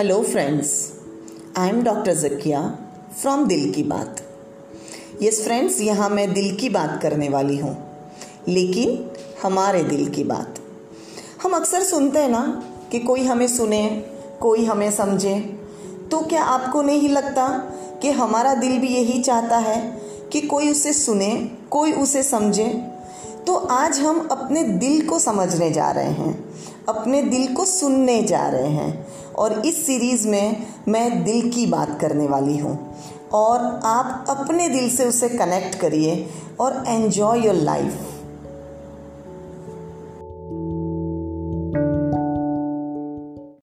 Hello friends I am doctor Zakia from Dil Ki Baat yes friends यहाँ मैं दिल की बात करने वाली हूँ, लेकिन हमारे दिल की बात। हम अक्सर सुनते हैं ना कि कोई हमें सुने, कोई हमें समझे तो क्या आपको नहीं लगता कि हमारा दिल भी यही चाहता है कि कोई उसे सुने, कोई उसे समझे? तो आज हम अपने दिल को समझने जा रहे हैं, अपने दिल को सुनने जा रहे हैं और इस सीरीज़ में मैं दिल की बात करने वाली हूँ। और आप अपने दिल से उसे कनेक्ट करिए और एन्जॉय योर लाइफ